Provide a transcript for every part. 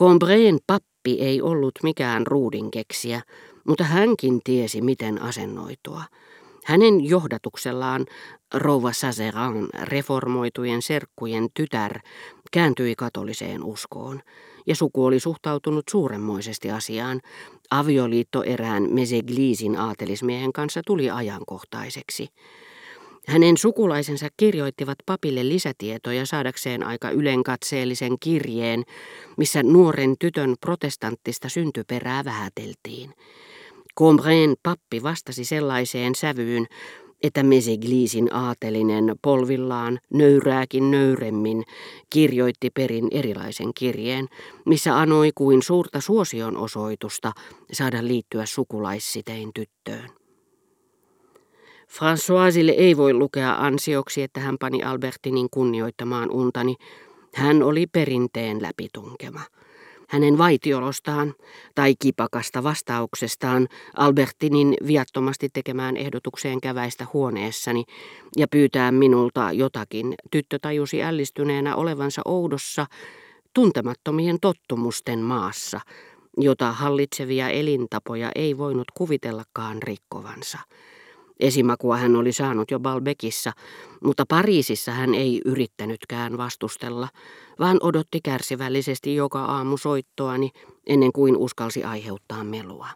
Combreen pappi ei ollut mikään ruudinkeksiä, mutta hänkin tiesi, miten asennoitua. Hänen johdatuksellaan rouva Sazeran reformoitujen serkkujen tytär kääntyi katoliseen uskoon, ja suku oli suhtautunut suuremmoisesti asiaan. Avioliitto erään Mesegliisin aatelismiehen kanssa tuli ajankohtaiseksi. Hänen sukulaisensa kirjoittivat papille lisätietoja saadakseen aika ylenkatseellisen kirjeen, missä nuoren tytön protestanttista syntyperää vähäteltiin. Combreen pappi vastasi sellaiseen sävyyn, että Mesegliisin aatelinen polvillaan nöyrääkin nöyremmin kirjoitti perin erilaisen kirjeen, missä anoi kuin suurta suosion osoitusta saada liittyä sukulaissitein tyttöön. Françoisille ei voi lukea ansioksi, että hän pani Albertinin kunnioittamaan untani. Hän oli perinteen läpitunkema. Hänen vaitiolostaan tai kipakasta vastauksestaan Albertinin viattomasti tekemään ehdotukseen käväistä huoneessani ja pyytää minulta jotakin, tyttö tajusi ällistyneenä olevansa oudossa tuntemattomien tottumusten maassa, jota hallitsevia elintapoja ei voinut kuvitellakaan rikkovansa. Esimakua hän oli saanut jo Balbekissa, mutta Pariisissa hän ei yrittänytkään vastustella, vaan odotti kärsivällisesti joka aamu soittoani ennen kuin uskalsi aiheuttaa melua.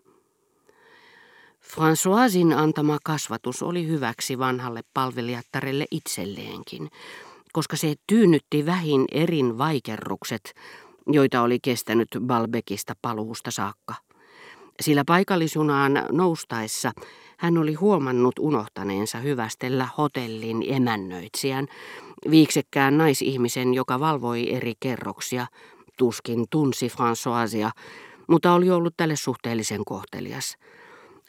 Françoisin antama kasvatus oli hyväksi vanhalle palvelijattarelle itselleenkin, koska se tyynnytti vähin erin vaikerrukset, joita oli kestänyt Balbekista paluusta saakka. Sillä paikallisunaan noustaessa hän oli huomannut unohtaneensa hyvästellä hotellin emännöitsijän, viiksekkään naisihmisen, joka valvoi eri kerroksia, tuskin tunsi Françoisia, mutta oli ollut tälle suhteellisen kohtelias.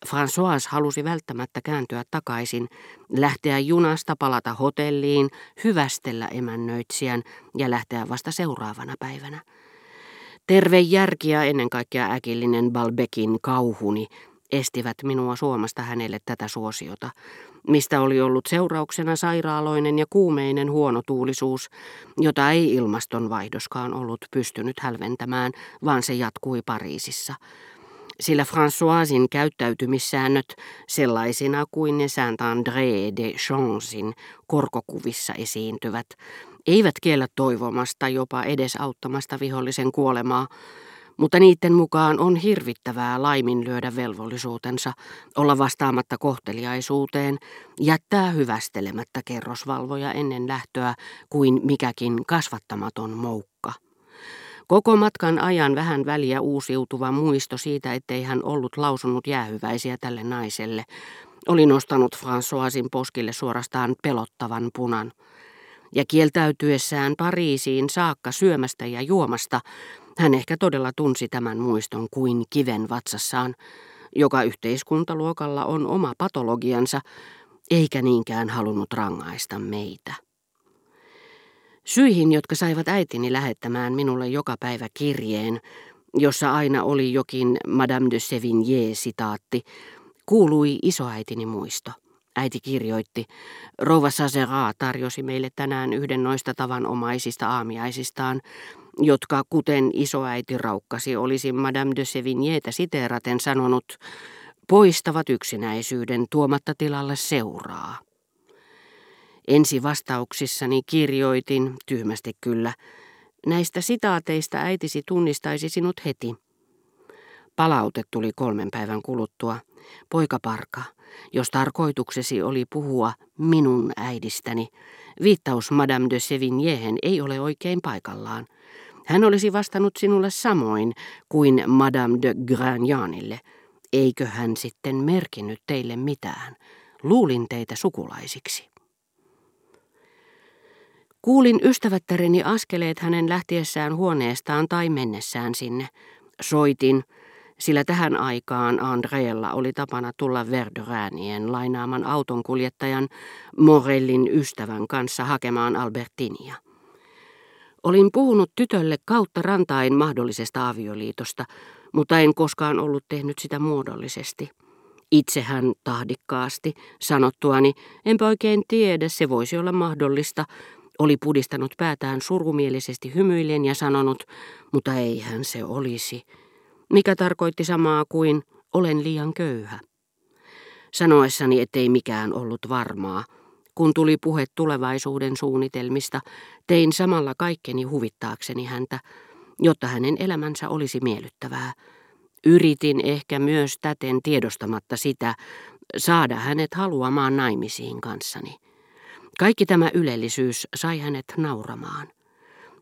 François halusi välttämättä kääntyä takaisin, lähteä junasta, palata hotelliin, hyvästellä emännöitsijän ja lähteä vasta seuraavana päivänä. Terve järki ja ennen kaikkea äkillinen Balbekin kauhuni estivät minua suomasta hänelle tätä suosiota, mistä oli ollut seurauksena sairaaloinen ja kuumeinen huonotuulisuus, jota ei ilmastonvaihdoskaan ollut pystynyt hälventämään, vaan se jatkui Pariisissa. Sillä Françoisin käyttäytymissäännöt, sellaisina kuin ne Saint-André de Chancesin korkokuvissa esiintyvät, eivät kiellä toivomasta jopa edesauttamasta vihollisen kuolemaa, mutta niiden mukaan on hirvittävää laiminlyödä velvollisuutensa, olla vastaamatta kohteliaisuuteen, jättää hyvästelemättä kerrosvalvoja ennen lähtöä kuin mikäkin kasvattamaton moukka. Koko matkan ajan vähän väliä uusiutuva muisto siitä, ettei hän ollut lausunut jäähyväisiä tälle naiselle, oli nostanut Françoisin poskille suorastaan pelottavan punan. Ja kieltäytyessään Pariisiin saakka syömästä ja juomasta, hän ehkä todella tunsi tämän muiston kuin kiven vatsassaan, joka yhteiskuntaluokalla on oma patologiansa, eikä niinkään halunnut rangaista meitä. Syihin, jotka saivat äitini lähettämään minulle joka päivä kirjeen, jossa aina oli jokin Madame de Sevigné-sitaatti, kuului isoäitini muisto. Äiti kirjoitti, rouva Sazera tarjosi meille tänään yhden noista tavanomaisista aamiaisistaan, jotka kuten isoäiti raukkasi olisi Madame de Sevignétä siteeraten sanonut, poistavat yksinäisyyden tuomatta tilalle seuraa. Ensi vastauksissani kirjoitin, tyhmästi kyllä, näistä sitaateista äitisi tunnistaisi sinut heti. Palaute tuli kolmen päivän kuluttua. Poika Parka, jos tarkoituksesi oli puhua minun äidistäni, viittaus Madame de Sevignéhen ei ole oikein paikallaan. Hän olisi vastannut sinulle samoin kuin Madame de Gragnaanille. Eikö hän sitten merkinnyt teille mitään? Luulin teitä sukulaisiksi. Kuulin ystävättäreni askeleet hänen lähtiessään huoneestaan tai mennessään sinne. Soitin, sillä tähän aikaan Andreella oli tapana tulla Verderäänien lainaaman autonkuljettajan Morellin ystävän kanssa hakemaan Albertinia. Olin puhunut tytölle kautta rantain mahdollisesta avioliitosta, mutta en koskaan ollut tehnyt sitä muodollisesti. Itse hän tahdikkaasti, sanottuani, enpä oikein tiedä, se voisi olla mahdollista, Oli pudistanut päätään surumielisesti hymyillen ja sanonut, mutta eihän se olisi, mikä tarkoitti samaa kuin olen liian köyhä. Sanoessani, ettei mikään ollut varmaa, kun tuli puhe tulevaisuuden suunnitelmista, tein samalla kaikkeni huvittaakseni häntä, jotta hänen elämänsä olisi miellyttävää. Yritin ehkä myös täten tiedostamatta sitä, saada hänet haluamaan naimisiin kanssani. Kaikki tämä ylellisyys sai hänet nauramaan.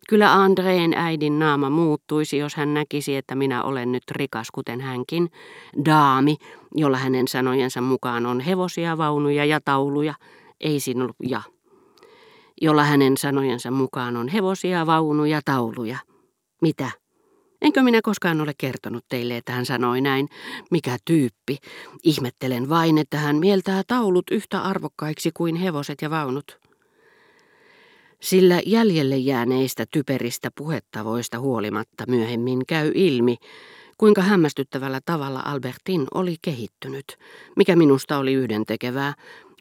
Kyllä Andreen äidin naama muuttuisi, jos hän näkisi, että minä olen nyt rikas, kuten hänkin. Daami, jolla hänen sanojensa mukaan on hevosia, vaunuja ja tauluja, ei sinuja. Jolla hänen sanojensa mukaan on hevosia, vaunuja, tauluja. Mitä? Enkö minä koskaan ole kertonut teille, että hän sanoi näin? Mikä tyyppi? Ihmettelen vain, että hän mieltää taulut yhtä arvokkaiksi kuin hevoset ja vaunut. Sillä jäljelle jääneistä typeristä puhettavoista huolimatta myöhemmin käy ilmi, kuinka hämmästyttävällä tavalla Albertin oli kehittynyt, mikä minusta oli yhdentekevää,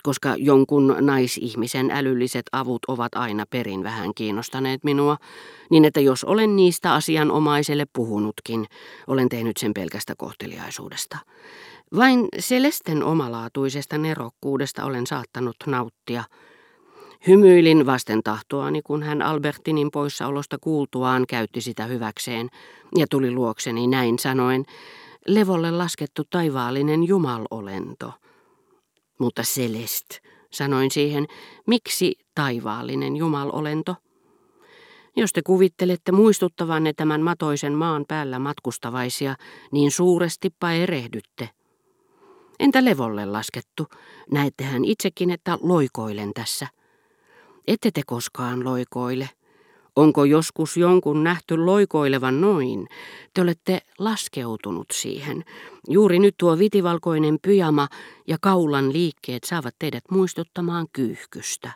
koska jonkun naisihmisen älylliset avut ovat aina perin vähän kiinnostaneet minua, niin että jos olen niistä asianomaiselle puhunutkin, olen tehnyt sen pelkästä kohteliaisuudesta. Vain Celesten omalaatuisesta nerokkuudesta olen saattanut nauttia. Hymyilin vasten tahtoani, kun hän Albertinin poissaolosta kuultuaan käytti sitä hyväkseen ja tuli luokseni näin sanoen, levolle laskettu taivaallinen jumalolento – mutta Celest, sanoin siihen, miksi taivaallinen jumalolento? Jos te kuvittelette muistuttavanne tämän matoisen maan päällä matkustavaisia, niin suurestipa erehdytte. Entä levolle laskettu? Näettehän itsekin, että loikoilen tässä. Ette te koskaan loikoile. Onko joskus jonkun nähty loikoilevan noin? Te olette laskeutunut siihen. Juuri nyt tuo vitivalkoinen pyjama ja kaulan liikkeet saavat teidät muistuttamaan kyyhkystä.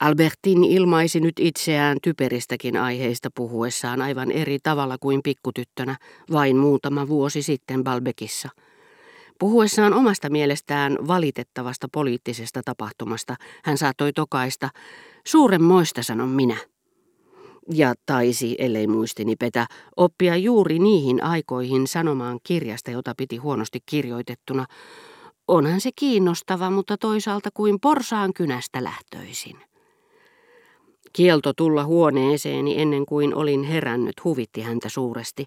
Albertin ilmaisi nyt itseään typeristäkin aiheista puhuessaan aivan eri tavalla kuin pikkutyttönä vain muutama vuosi sitten Balbekissa. Puhuessaan omasta mielestään valitettavasta poliittisesta tapahtumasta hän saattoi tokaista, Suuremmoista, sanon minä. Ja taisi, ellei muistini petä, oppia juuri niihin aikoihin sanomaan kirjasta, jota piti huonosti kirjoitettuna. Onhan se kiinnostava, mutta toisaalta kuin porsaan kynästä lähtöisin. Kielto tulla huoneeseeni ennen kuin olin herännyt huvitti häntä suuresti.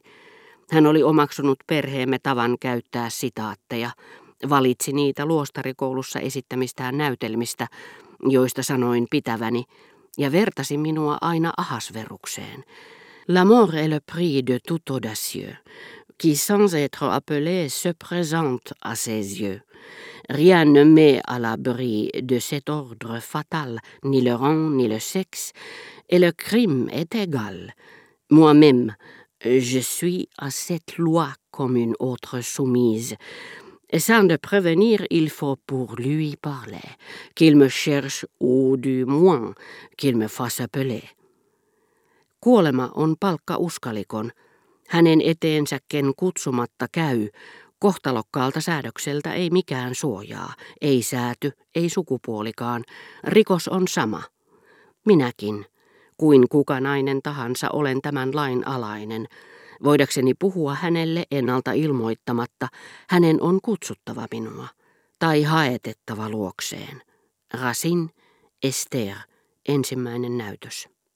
Hän oli omaksunut perheemme tavan käyttää sitaatteja, valitsi niitä luostarikoulussa esittämistään näytelmistä, joista sanoin pitäväni, ja vertasi minua aina ahasverukseen. La mort est le prix de tout audacieux, qui sans être appelé se présente à ses yeux. Rien ne met à l'abri de cet ordre fatal, ni le rang, ni le sexe, et le crime est égal. Moi-même, je suis à cette loi comme une autre soumise, et sans de prévenir, il faut pour lui parler, qu'il me cherche ou du moins qu'il me fasse appeler. Kuolema on palkka uskalikon. Hänen eteensäken kutsumatta käy. Kohtalokkaalta säädökseltä ei mikään suojaa, ei sääty, ei sukupuolikaan. Rikos on sama. Minäkin, kuin kuka nainen tahansa, olen tämän lain alainen – Voidakseni puhua hänelle ennalta ilmoittamatta, hänen on kutsuttava minua tai haetettava luokseen. Rasin, Esther, ensimmäinen näytös.